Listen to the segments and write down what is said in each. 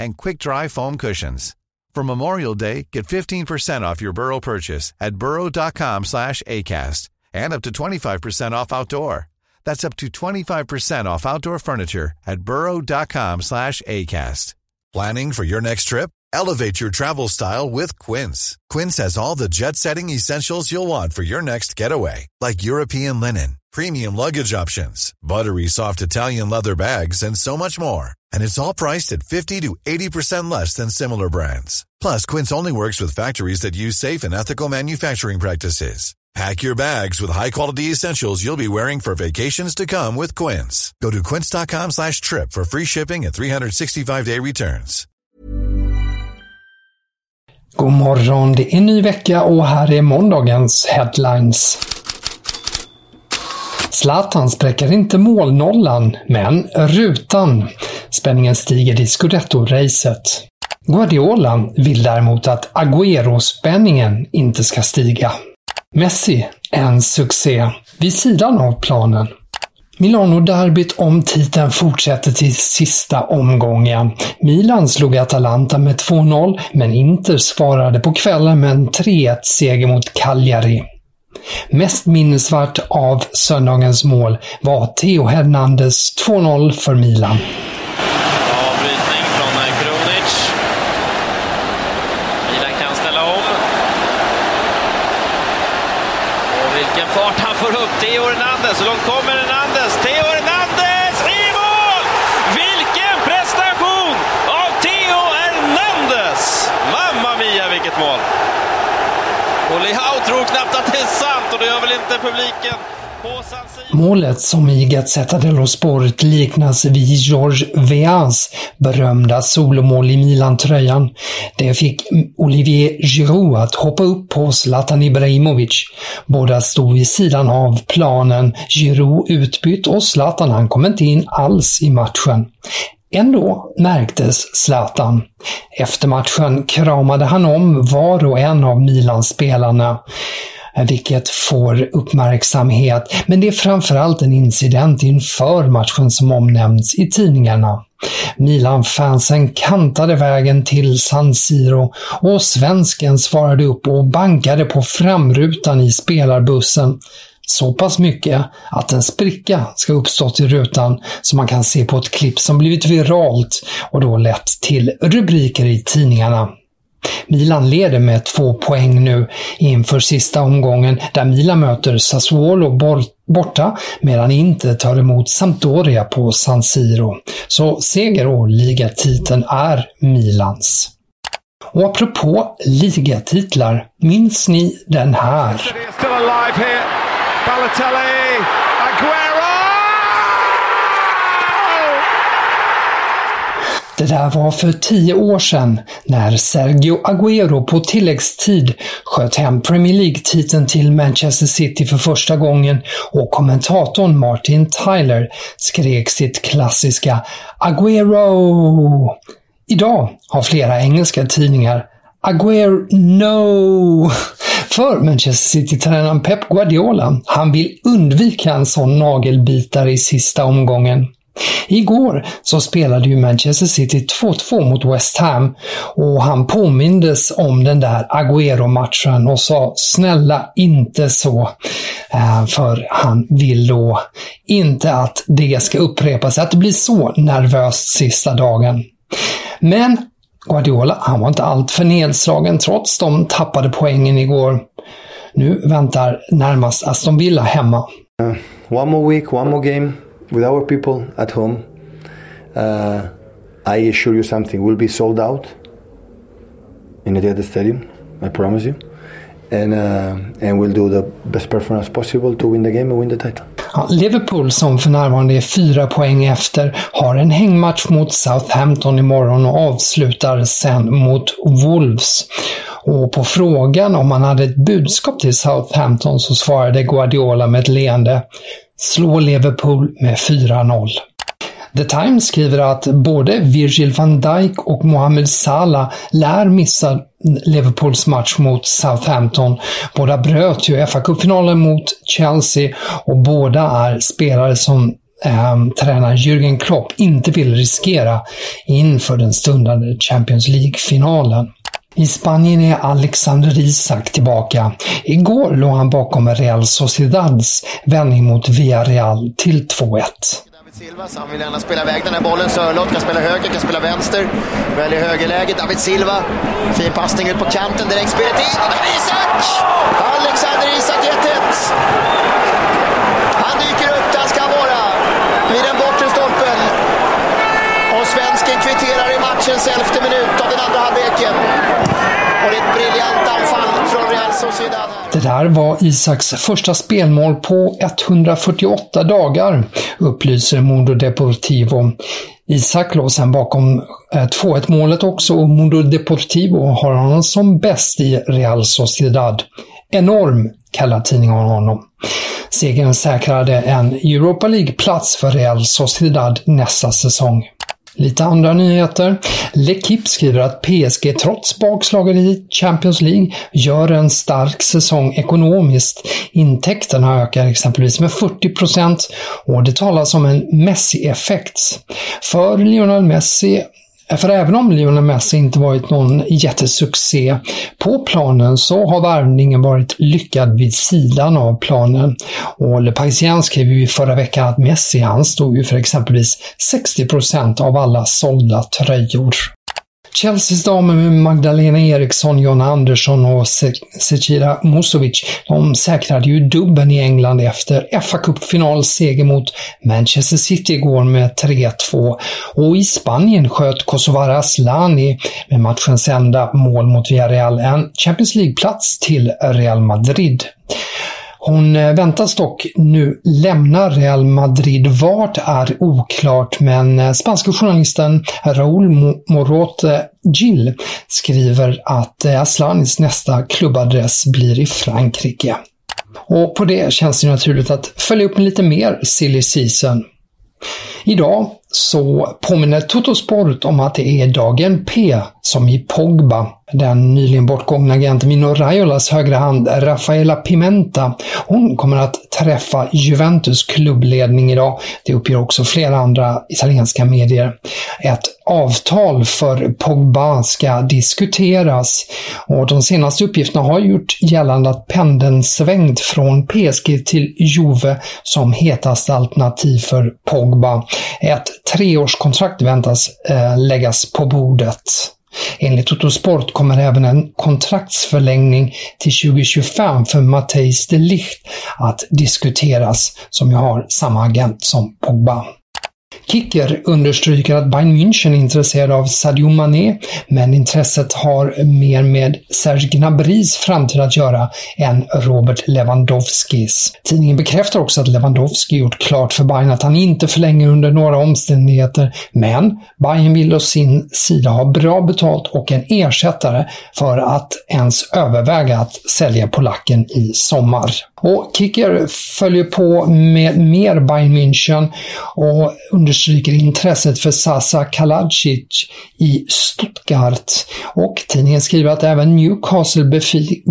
and quick-dry foam cushions. For Memorial Day, get 15% off your Burrow purchase at burrow.com slash ACAST and up to 25% off outdoor. That's up to 25% off outdoor furniture at burrow.com slash ACAST. Planning for your next trip? Elevate your travel style with Quince. Quince has all the jet-setting essentials you'll want for your next getaway, like European linen, premium luggage options, buttery soft Italian leather bags, and so much more. And it's all priced at 50 to 80% less than similar brands. Plus, Quince only works with factories that use safe and ethical manufacturing practices. Pack your bags with high-quality essentials you'll be wearing for vacations to come with Quince. Go to quince.com slash trip for free shipping and 365-day returns. God morgon, det är ny vecka och här är måndagens headlines. Zlatan spräcker inte målnollan, men rutan. Spänningen stiger i scudetto-racet. Guardiola vill däremot att Agüero-spänningen inte ska stiga. Messi, en succé, vid sidan av planen. Milano-derbyt om titeln fortsätter till sista omgången. Milan slog Atalanta med 2-0, men Inter svarade på kvällen med en 3-1-seger mot Cagliari. Mest minnesvärt av söndagens mål var Theo Hernandez 2-0 för Milan. Avbrytning från Krunic. Milan kan ställa om. Och vilken fart han får upp. Theo Hernandez. Hur långt kommer Hernandez. Theo Hernandez i mål! Vilken prestation av Theo Hernandez! Mamma mia, vilket mål! Och Leao tror knappt att det är sant och det gör väl inte publiken. Målet som i Gazzetta dello Sport liknas vid Georges Veas berömda solomål i Milan-tröjan. Det fick Olivier Giroud att hoppa upp på Zlatan Ibrahimovic. Båda stod vid sidan av planen, Giroud utbytt och Zlatan han kom inte in alls i matchen. Ändå märktes Zlatan. Efter matchen kramade han om var och en av Milan-spelarna vilket får uppmärksamhet. Men det är framförallt en incident inför matchen som omnämns i tidningarna. Milan-fansen kantade vägen till San Siro och svensken svarade upp och bankade på framrutan i spelarbussen. Så pass mycket att en spricka ska uppstått i rutan som man kan se på ett klipp som blivit viralt och då lett till rubriker i tidningarna. Milan leder med två poäng nu inför sista omgången där Milan möter Sassuolo borta medan Inter tar emot Sampdoria på San Siro. Så seger och ligatiteln är Milans. Och apropå ligatitlar, minns ni den här? Det där var för tio år sedan när Sergio Aguero på tilläggstid sköt hem Premier League-titeln till Manchester City för första gången och kommentatorn Martin Tyler skrek sitt klassiska Aguero! Idag har flera engelska tidningar Aguero no! För Manchester City-tränaren Pep Guardiola, han vill undvika en sån nagelbitare i sista omgången. Igår så spelade ju Manchester City 2-2 mot West Ham och han påmindes om den där Agüero-matchen och sa “snälla inte så” eh, för han vill då inte att det ska upprepas, att det blir så nervöst sista dagen. Men Guardiola, han var inte alltför nedslagen trots de tappade poängen igår. Nu väntar närmast Aston Villa hemma. Uh, one more week, one more game with our people at home. Uh, I assure you something, will be sold out in the other Stadium, I promise you. And, uh, and we'll do the best performance possible to win the game and win the title. Ja, Liverpool, som för närvarande är fyra poäng efter, har en hängmatch mot Southampton imorgon och avslutar sen mot Wolves. Och på frågan om han hade ett budskap till Southampton så svarade Guardiola med ett leende. Slå Liverpool med 4-0. The Times skriver att både Virgil van Dijk och Mohamed Salah lär missa Liverpools match mot Southampton. Båda bröt ju FA-cupfinalen mot Chelsea och båda är spelare som eh, tränare Jürgen Klopp inte vill riskera inför den stundande Champions League-finalen. I Spanien är Alexander Isak tillbaka. Igår låg han bakom Real Sociedads vändning mot Villarreal till 2-1. Silva, så han vill gärna spela iväg den här bollen. Sörlott kan spela höger, kan spela vänster. Väljer högerläget, David Silva. Fin passning ut på kanten, direkt spelet in. Och där är Isak! Alexander Isak 1-1. Han dyker upp där han ska vara. Vid den bortre stolpen. Och svensken kvitterar i matchens elfte minut av den andra halvleken. Och det är ett briljant anfall från Real Sociedad. Det där var Isaks första spelmål på 148 dagar, upplyser Mundo Deportivo. Isak låg sen bakom eh, 2-1 målet också och Mundo Deportivo har honom som bäst i Real Sociedad. Enorm, kallar tidningen honom. Segern säkrade en Europa League-plats för Real Sociedad nästa säsong. Lite andra nyheter. L'Equipe skriver att PSG trots bakslaget i Champions League gör en stark säsong ekonomiskt. Intäkterna ökar exempelvis med 40% och det talas om en Messi-effekt. För Lionel Messi för även om Lionel Messi inte varit någon jättesuccé på planen så har värvningen varit lyckad vid sidan av planen. Och Le Parisien skrev ju förra veckan att Messi han stod ju för exempelvis 60% av alla sålda tröjor. Chelseas damer med Magdalena Eriksson, Jonna Andersson och Zecira Musovic, de säkrade ju dubben i England efter fa Cup-finalseger mot Manchester City igår med 3-2. Och i Spanien sköt Kosovare Aslani med matchens enda mål mot Villarreal en Champions League-plats till Real Madrid. Hon eh, väntas dock nu lämna Real Madrid. Vart är oklart, men eh, spanska journalisten Raúl Morote Gil skriver att eh, Aslanis nästa klubbadress blir i Frankrike. Och på det känns det naturligt att följa upp med lite mer silly season. Idag så påminner Totosport om att det är dagen P som i Pogba. Den nyligen bortgångna agenten Mino Raiolas högra hand Rafaela Pimenta. Hon kommer att träffa Juventus klubbledning idag. Det uppger också flera andra italienska medier. Ett avtal för Pogba ska diskuteras och de senaste uppgifterna har gjort gällande att pendeln svängt från PSG till Juve som hetaste alternativ för Pogba. Ett treårskontrakt väntas eh, läggas på bordet. Enligt Totosport kommer även en kontraktsförlängning till 2025 för Matthijs de Ligt att diskuteras, som ju har samma agent som Pogba. Kicker understryker att Bayern München är intresserad av Sadio Mané, men intresset har mer med Serge Gnabrys framtid att göra än Robert Lewandowskis. Tidningen bekräftar också att Lewandowski gjort klart för Bayern att han inte förlänger under några omständigheter, men Bayern vill å sin sida ha bra betalt och en ersättare för att ens överväga att sälja polacken i sommar. Och Kicker följer på med mer Bayern München och understryker intresset för Sasa Kaladzic i Stuttgart. Och tidningen skriver att även Newcastle,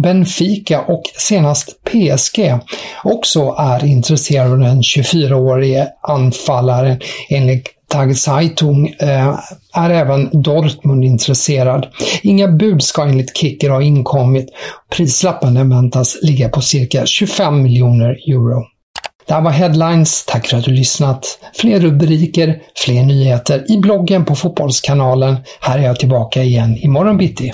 Benfica och senast PSG också är intresserade av den 24-årige anfallaren enligt Tagzeitung eh, är även Dortmund intresserad. Inga bud ska enligt Kicker ha inkommit. Prislappen väntas ligga på cirka 25 miljoner euro. Det här var Headlines. Tack för att du lyssnat. Fler rubriker, fler nyheter i bloggen på Fotbollskanalen. Här är jag tillbaka igen imorgon bitti.